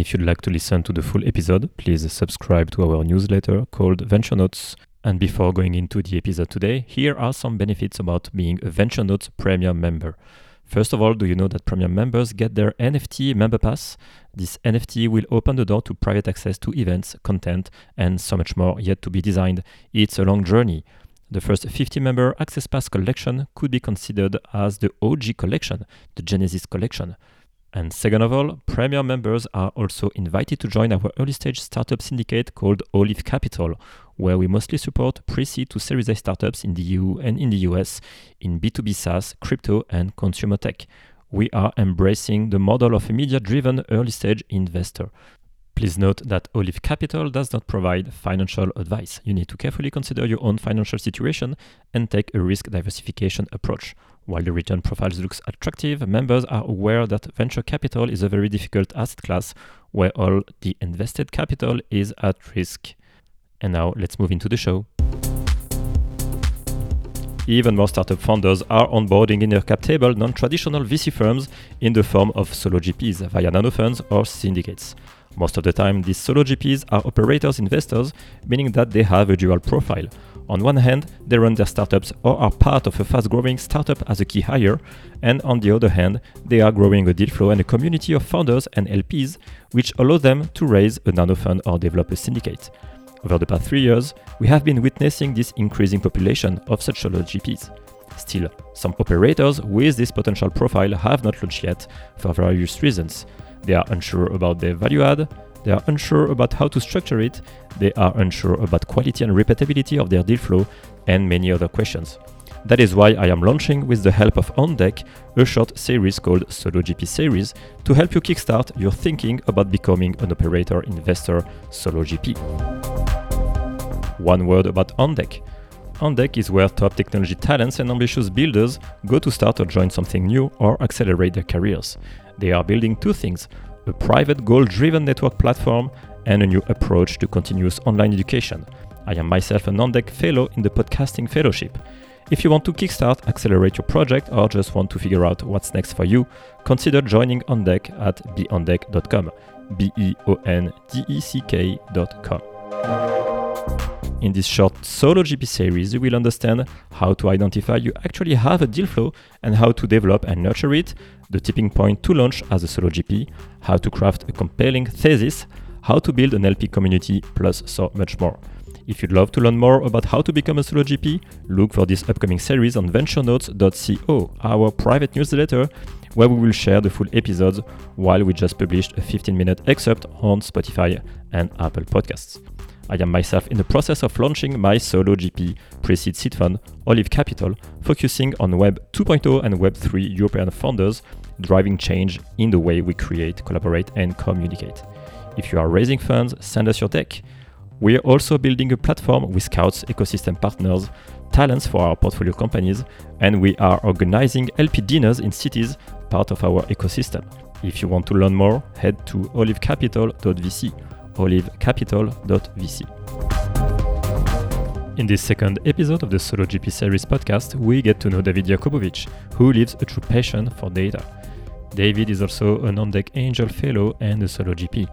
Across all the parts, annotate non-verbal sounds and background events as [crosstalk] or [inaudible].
If you'd like to listen to the full episode, please subscribe to our newsletter called Venture Notes. And before going into the episode today, here are some benefits about being a Venture Notes premium member. First of all, do you know that premium members get their NFT member pass? This NFT will open the door to private access to events, content, and so much more yet to be designed. It's a long journey. The first 50 member Access Pass collection could be considered as the OG collection, the Genesis collection. And second of all, Premier members are also invited to join our early stage startup syndicate called Olive Capital, where we mostly support pre seed to Series A startups in the EU and in the US in B2B SaaS, crypto, and consumer tech. We are embracing the model of a media driven early stage investor. Please note that Olive Capital does not provide financial advice. You need to carefully consider your own financial situation and take a risk diversification approach. While the return profiles looks attractive, members are aware that venture capital is a very difficult asset class where all the invested capital is at risk. And now let's move into the show. Even more startup founders are onboarding in their cap table non-traditional VC firms in the form of solo GPs via nano funds or syndicates. Most of the time, these solo GPs are operators investors, meaning that they have a dual profile. On one hand, they run their startups or are part of a fast growing startup as a key hire, and on the other hand, they are growing a deal flow and a community of founders and LPs, which allow them to raise a nano fund or develop a syndicate. Over the past three years, we have been witnessing this increasing population of such solo GPs. Still, some operators with this potential profile have not launched yet for various reasons. They are unsure about their value add, they are unsure about how to structure it, they are unsure about quality and repeatability of their deal flow, and many other questions. That is why I am launching with the help of OnDeck a short series called Solo GP Series to help you kickstart your thinking about becoming an operator investor Solo GP. One word about OnDeck. OnDeck is where top technology talents and ambitious builders go to start or join something new or accelerate their careers. They are building two things a private goal driven network platform, and a new approach to continuous online education. I am myself an OnDeck fellow in the Podcasting Fellowship. If you want to kickstart, accelerate your project, or just want to figure out what's next for you, consider joining OnDeck at beondeck.com. B E O N D E C K.com. In this short solo GP series, you will understand how to identify you actually have a deal flow and how to develop and nurture it, the tipping point to launch as a solo GP, how to craft a compelling thesis, how to build an LP community, plus so much more. If you'd love to learn more about how to become a solo GP, look for this upcoming series on venturenotes.co, our private newsletter, where we will share the full episodes while we just published a 15 minute excerpt on Spotify and Apple Podcasts. I am myself in the process of launching my solo GP pre-seed seed fund, Olive Capital, focusing on Web 2.0 and Web 3 European founders, driving change in the way we create, collaborate, and communicate. If you are raising funds, send us your deck. We are also building a platform with scouts, ecosystem partners, talents for our portfolio companies, and we are organizing LP dinners in cities, part of our ecosystem. If you want to learn more, head to olivecapital.vc olivecapital.vc. In this second episode of the Solo GP Series podcast, we get to know David Yakobovitch, who lives a true passion for data. David is also an OnDeck Angel Fellow and a Solo GP.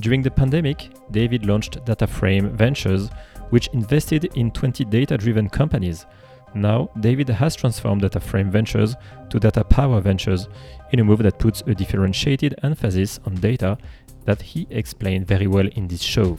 During the pandemic, David launched DataFrame Ventures, which invested in 20 data driven companies. Now, David has transformed DataFrame Ventures to Data Power Ventures in a move that puts a differentiated emphasis on data that he explained very well in this show.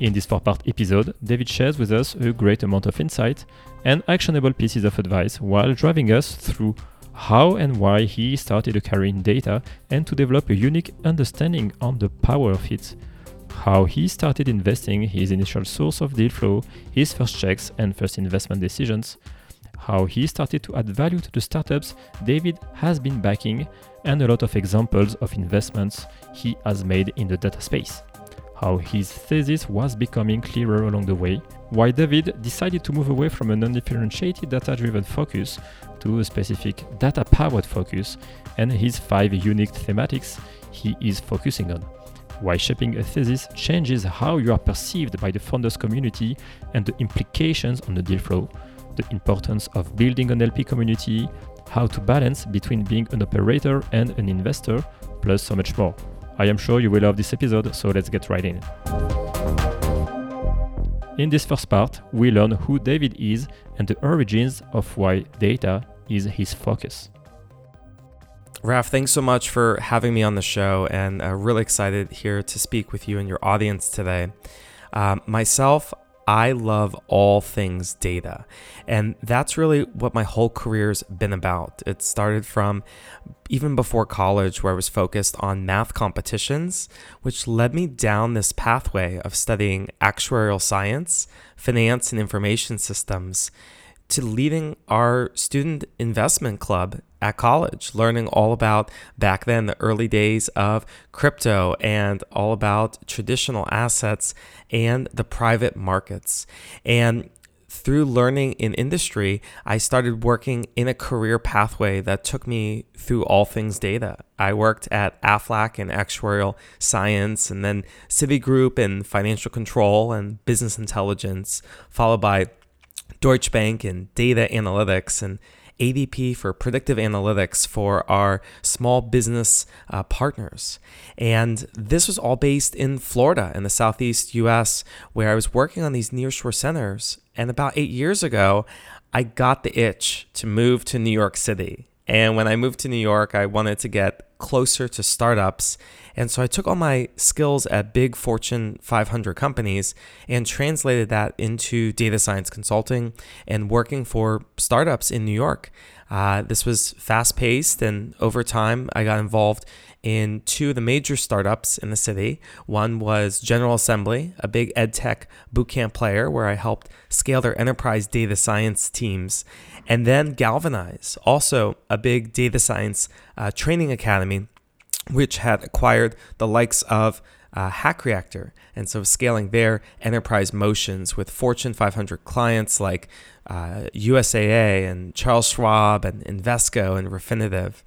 In this four part episode, David shares with us a great amount of insight and actionable pieces of advice while driving us through how and why he started a career in data and to develop a unique understanding on the power of it. How he started investing, his initial source of deal flow, his first checks and first investment decisions, how he started to add value to the startups David has been backing, and a lot of examples of investments he has made in the data space. How his thesis was becoming clearer along the way, why David decided to move away from a non differentiated data driven focus to a specific data powered focus, and his five unique thematics he is focusing on. Why shaping a thesis changes how you are perceived by the founders community and the implications on the deal flow, the importance of building an LP community, how to balance between being an operator and an investor, plus so much more. I am sure you will love this episode, so let's get right in. In this first part, we learn who David is and the origins of why data is his focus. Raf, thanks so much for having me on the show, and uh, really excited here to speak with you and your audience today. Um, myself, I love all things data. And that's really what my whole career's been about. It started from even before college, where I was focused on math competitions, which led me down this pathway of studying actuarial science, finance, and information systems to leading our student investment club at college, learning all about back then the early days of crypto and all about traditional assets and the private markets. And through learning in industry, I started working in a career pathway that took me through all things data. I worked at Aflac in actuarial science, and then Citigroup in financial control and business intelligence, followed by Deutsche Bank in data analytics, and ADP for predictive analytics for our small business uh, partners. And this was all based in Florida in the Southeast US, where I was working on these nearshore centers. And about eight years ago, I got the itch to move to New York City. And when I moved to New York, I wanted to get closer to startups. And so I took all my skills at big Fortune 500 companies and translated that into data science consulting and working for startups in New York. Uh, this was fast paced, and over time, I got involved in two of the major startups in the city. One was General Assembly, a big ed tech bootcamp player where I helped scale their enterprise data science teams. And then Galvanize, also a big data science uh, training academy, which had acquired the likes of uh, Hack Reactor. And so scaling their enterprise motions with Fortune 500 clients like uh, USAA and Charles Schwab and Invesco and Refinitiv.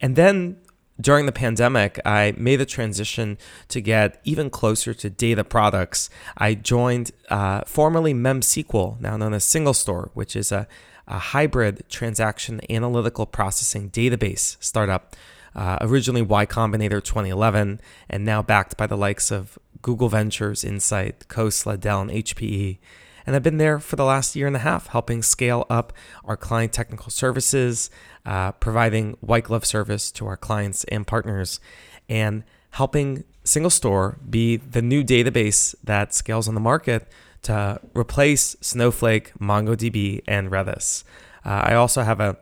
And then during the pandemic, I made the transition to get even closer to data products. I joined uh, formerly MemSQL, now known as SingleStore, which is a a hybrid transaction analytical processing database startup, uh, originally Y Combinator 2011, and now backed by the likes of Google Ventures, Insight, Khosla, Dell, and HPE. And I've been there for the last year and a half, helping scale up our client technical services, uh, providing white glove service to our clients and partners, and helping SingleStore be the new database that scales on the market to replace Snowflake, MongoDB, and Redis. Uh, I also have a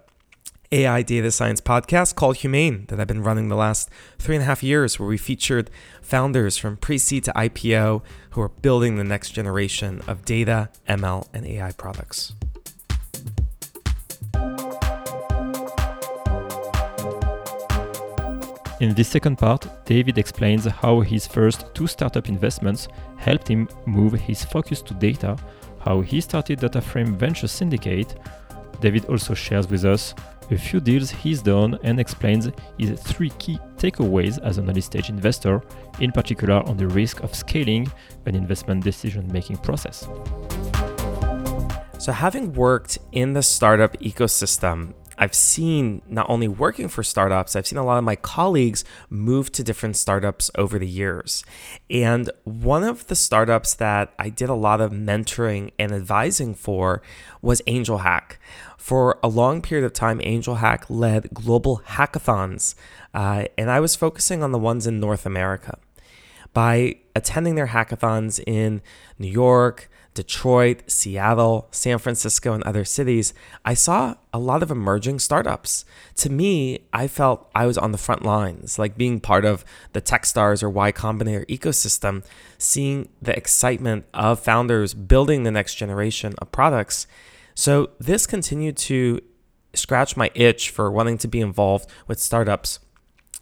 AI data science podcast called HumAIn that I've been running the last three and a half years, where we featured founders from pre seed to IPO who are building the next generation of data, ML, and AI products. In this second part, David explains how his first two startup investments helped him move his focus to data, how he started DataFrame Venture Syndicate. David also shares with us a few deals he's done and explains his three key takeaways as an early stage investor, in particular on the risk of scaling an investment decision making process. So, having worked in the startup ecosystem, I've seen not only working for startups, I've seen a lot of my colleagues move to different startups over the years. And one of the startups that I did a lot of mentoring and advising for was Angel Hack. For a long period of time, Angel Hack led global hackathons, uh, and I was focusing on the ones in North America. By attending their hackathons in New York, Detroit, Seattle, San Francisco, and other cities, I saw a lot of emerging startups. To me, I felt I was on the front lines, like being part of the Techstars or Y Combinator ecosystem, seeing the excitement of founders building the next generation of products. So this continued to scratch my itch for wanting to be involved with startups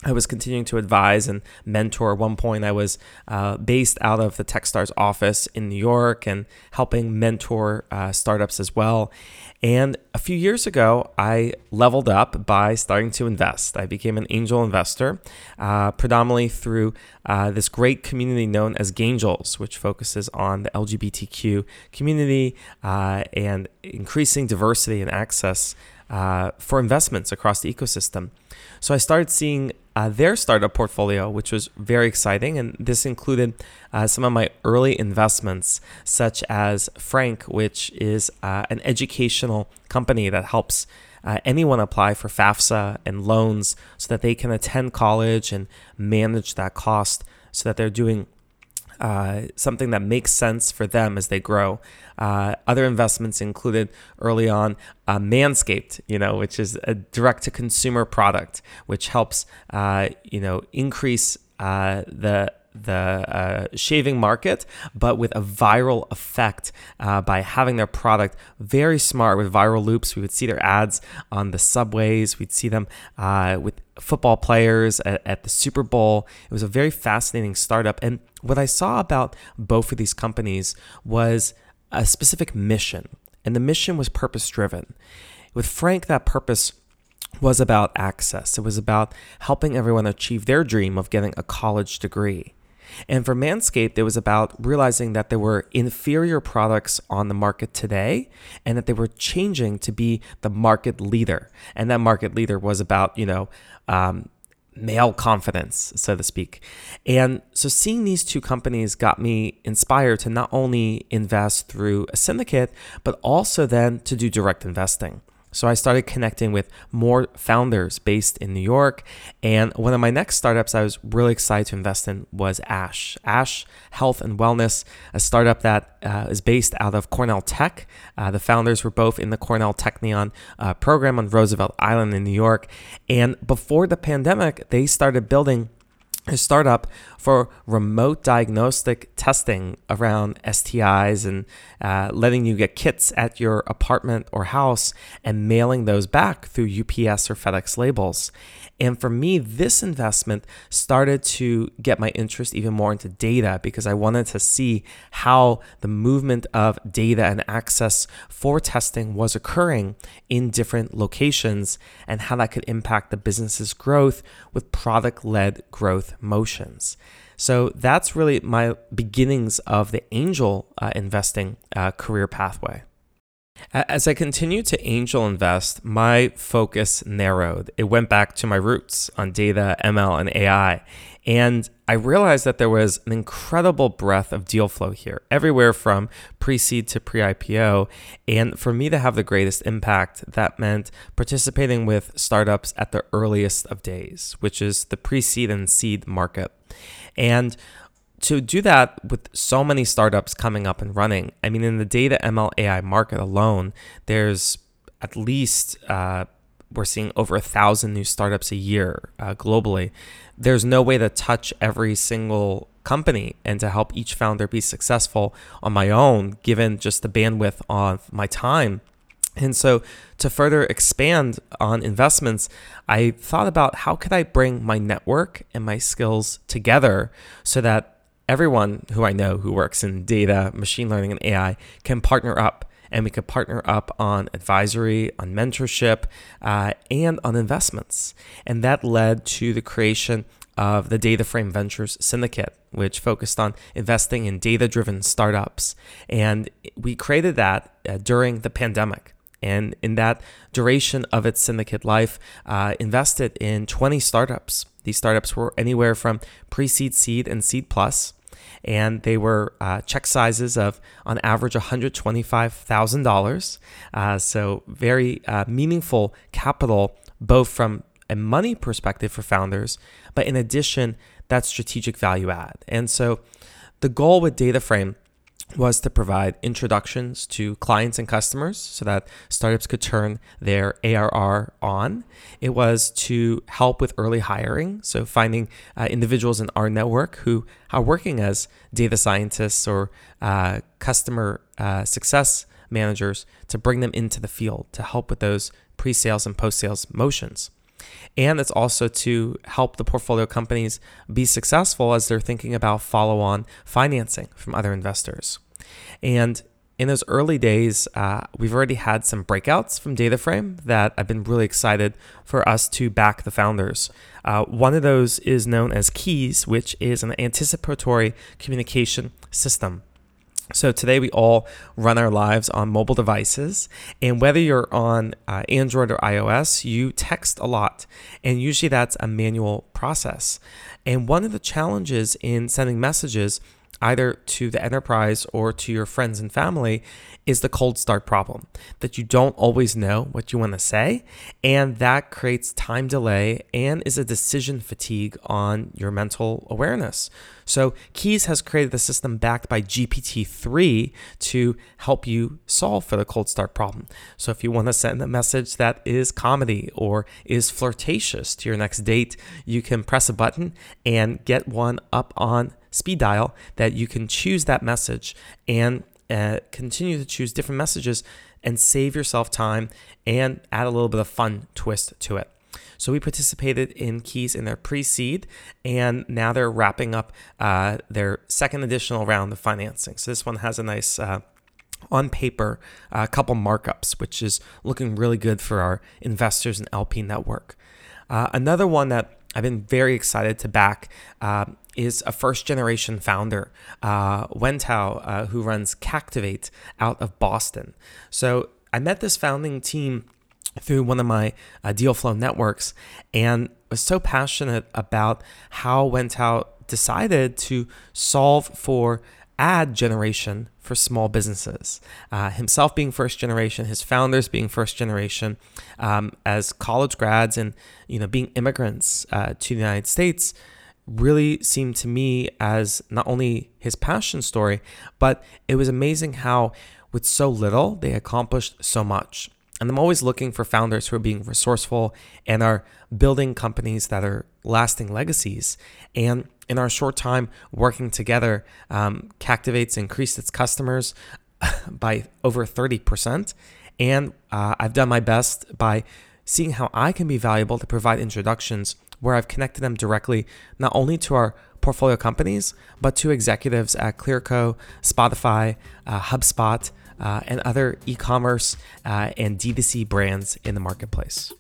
I was continuing to advise and mentor. At one point, I was uh, based out of the Techstars office in New York and helping mentor uh, startups as well. And a few years ago, I leveled up by starting to invest. I became an angel investor, uh, predominantly through uh, this great community known as Gaingels, which focuses on the LGBTQ community uh, and increasing diversity and access uh, for investments across the ecosystem. So I started seeing uh, their startup portfolio, which was very exciting. And this included uh, some of my early investments, such as Frank, which is uh, an educational company that helps uh, anyone apply for FAFSA and loans so that they can attend college and manage that cost so that they're doing uh, something that makes sense for them as they grow. Uh, other investments included early on uh, Manscaped, you know, which is a direct to consumer product, which helps, uh, you know, increase uh, the the uh, shaving market, but with a viral effect uh, by having their product very smart with viral loops. We would see their ads on the subways, we'd see them uh, with football players at, at, the Super Bowl. It was a very fascinating startup. And what I saw about both of these companies was a specific mission, and the mission was purpose driven. With Frank, that purpose was about access. It was about helping everyone achieve their dream of getting a college degree. And for Manscaped, it was about realizing that there were inferior products on the market today and that they were changing to be the market leader. And that market leader was about, you know, um, male confidence, so to speak. And so seeing these two companies got me inspired to not only invest through a syndicate, but also then to do direct investing. So I started connecting with more founders based in New York. And one of my next startups I was really excited to invest in was Ash. Ash Health and Wellness, a startup that uh, is based out of Cornell Tech. Uh, the founders were both in the Cornell Technion uh, program on Roosevelt Island in New York. And before the pandemic, they started building a startup for remote diagnostic testing around STIs and uh, letting you get kits at your apartment or house and mailing those back through UPS or FedEx labels. And for me, this investment started to get my interest even more into data because I wanted to see how the movement of data and access for testing was occurring in different locations and how that could impact the business's growth with product led growth motions. So that's really my beginnings of the angel uh, investing uh, career pathway. As I continued to angel invest, my focus narrowed. It went back to my roots on data, ML, and AI. And I realized that there was an incredible breadth of deal flow here, everywhere from pre seed to pre IPO. And for me to have the greatest impact, that meant participating with startups at the earliest of days, which is the pre seed and seed market. And to do that with so many startups coming up and running, I mean, in the data ML AI market alone, there's at least uh, we're seeing over a thousand new startups a year uh, globally. There's no way to touch every single company and to help each founder be successful on my own, given just the bandwidth of my time. And so to further expand on investments, I thought about how could I bring my network and my skills together so that everyone who I know who works in data, machine learning, and AI can partner up. And we could partner up on advisory, on mentorship, uh, and on investments. And that led to the creation of the Data Frame Ventures Syndicate, which focused on investing in data driven startups. And we created that uh, during the pandemic. And in that duration of its syndicate life, uh, invested in 20 startups. These startups were anywhere from pre seed, seed, and seed plus, and they were uh, check sizes of on average $125,000. Uh, so, very uh, meaningful capital, both from a money perspective for founders, but in addition, that strategic value add. And so, the goal with DataFrame was to provide introductions to clients and customers so that startups could turn their ARR on. It was to help with early hiring, so finding uh, individuals in our network who are working as data scientists or uh, customer uh, success managers to bring them into the field to help with those pre sales and post sales motions. And it's also to help the portfolio companies be successful as they're thinking about follow on financing from other investors. And in those early days, uh, we've already had some breakouts from DataFrame that I've been really excited for us to back the founders. Uh, one of those is known as Keys, which is an anticipatory communication system. So today we all run our lives on mobile devices, and whether you're on uh, Android or iOS, you text a lot, and usually that's a manual process. And one of the challenges in sending messages either to the enterprise or to your friends and family is the cold start problem that you don't always know what you want to say. And that creates time delay and is a decision fatigue on your mental awareness. So, Keys has created a system backed by GPT 3 to help you solve for the cold start problem. So, if you want to send a message that is comedy or is flirtatious to your next date, you can press a button and get one up on speed dial that you can choose that message and uh, continue to choose different messages and save yourself time and add a little bit of fun twist to it. So we participated in Keys in their pre-seed, and now they're wrapping up uh, their second additional round of financing. So this one has a nice. Uh, on paper, a uh, couple markups, which is looking really good for our investors and LP network. Uh, another one that I've been very excited to back uh, is a first generation founder, uh, Wen Tao, uh, who runs Cactivate out of Boston. So I met this founding team through one of my uh, deal flow networks and was so passionate about how Wen Tao decided to solve for ad generation for small businesses. Uh, himself being first generation, his founders being first generation, um, as college grads and you know being immigrants uh, to the United States, really seemed to me as not only his passion story, but it was amazing how with so little they accomplished so much. And I'm always looking for founders who are being resourceful and are building companies that are lasting legacies. And in our short time working together, um, Cactivate's increased its customers [laughs] by over 30%. And uh, I've done my best by seeing how I can be valuable to provide introductions where I've connected them directly not only to our portfolio companies, but to executives at Clearco, Spotify, uh, HubSpot, uh, and other e commerce uh, and D2C brands in the marketplace.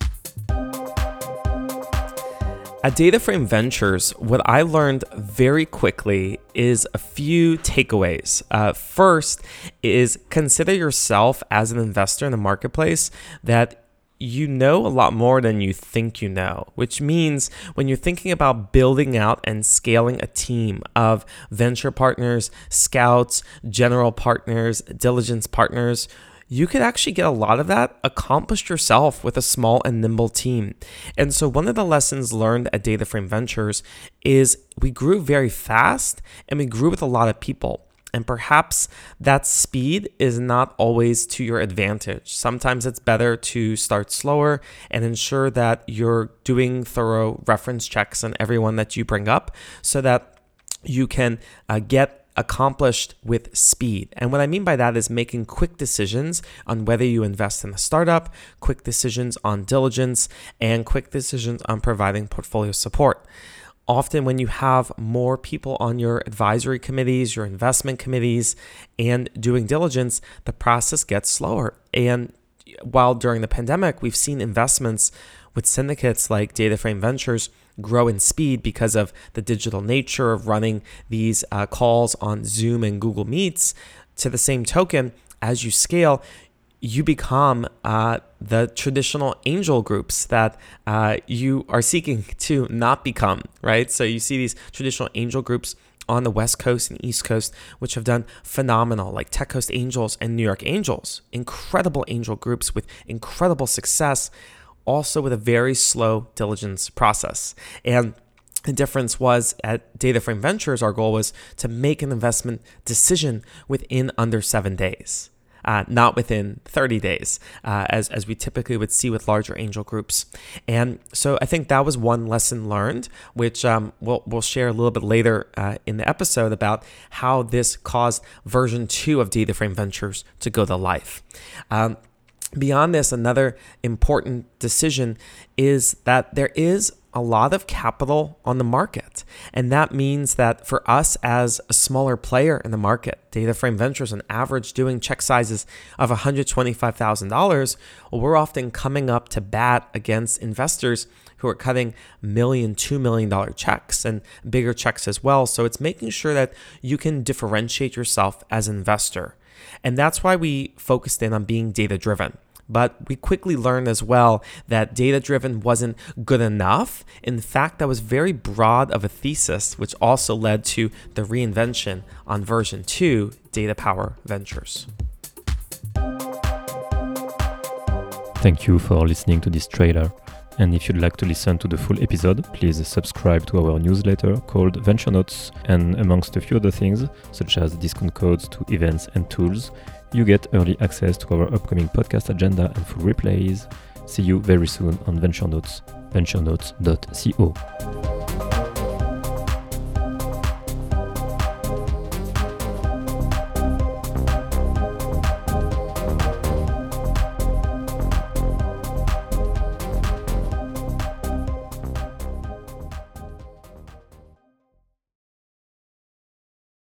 At DataFrame Ventures, what I learned very quickly is a few takeaways. Uh, first is consider yourself as an investor in the marketplace that you know a lot more than you think you know, which means when you're thinking about building out and scaling a team of venture partners, scouts, general partners, diligence partners, you could actually get a lot of that accomplished yourself with a small and nimble team. And so, one of the lessons learned at DataFrame Ventures is we grew very fast and we grew with a lot of people. And perhaps that speed is not always to your advantage. Sometimes it's better to start slower and ensure that you're doing thorough reference checks on everyone that you bring up so that you can uh, get accomplished with speed. And what I mean by that is making quick decisions on whether you invest in a startup, quick decisions on diligence, and quick decisions on providing portfolio support. Often, when you have more people on your advisory committees, your investment committees, and doing diligence, the process gets slower. And while during the pandemic, we've seen investments with syndicates like DataFrame Ventures grow in speed because of the digital nature of running these uh, calls on Zoom and Google Meets. To the same token, as you scale, you become uh, the traditional angel groups that uh, you are seeking to not become, right? So you see these traditional angel groups on the West Coast and East Coast, which have done phenomenal, like Tech Coast Angels and New York Angels, incredible angel groups with incredible success also with a very slow diligence process. And the difference was at DataFrame Ventures, our goal was to make an investment decision within under seven days. Uh, not within 30 days, uh, as, as we typically would see with larger angel groups. And so I think that was one lesson learned, which um, we'll, we'll share a little bit later uh, in the episode about how this caused version two of DataFrame Ventures to go to life. Um, Beyond this, another important decision is that there is a lot of capital on the market. And that means that for us as a smaller player in the market, DataFrame Ventures, an average doing check sizes of $125,000, well, we're often coming up to bat against investors who are cutting million, two million dollar checks and bigger checks as well. So it's making sure that you can differentiate yourself as an investor. And that's why we focused in on being data driven. But we quickly learned as well that data driven wasn't good enough. In fact, that was very broad of a thesis, which also led to the reinvention on version 2, Data Power Ventures. Thank you for listening to this trailer. And if you'd like to listen to the full episode, please subscribe to our newsletter called Venture Notes. And amongst a few other things, such as discount codes to events and tools, you get early access to our upcoming podcast agenda and full replays. See you very soon on Venture Notes, venturenotes.co.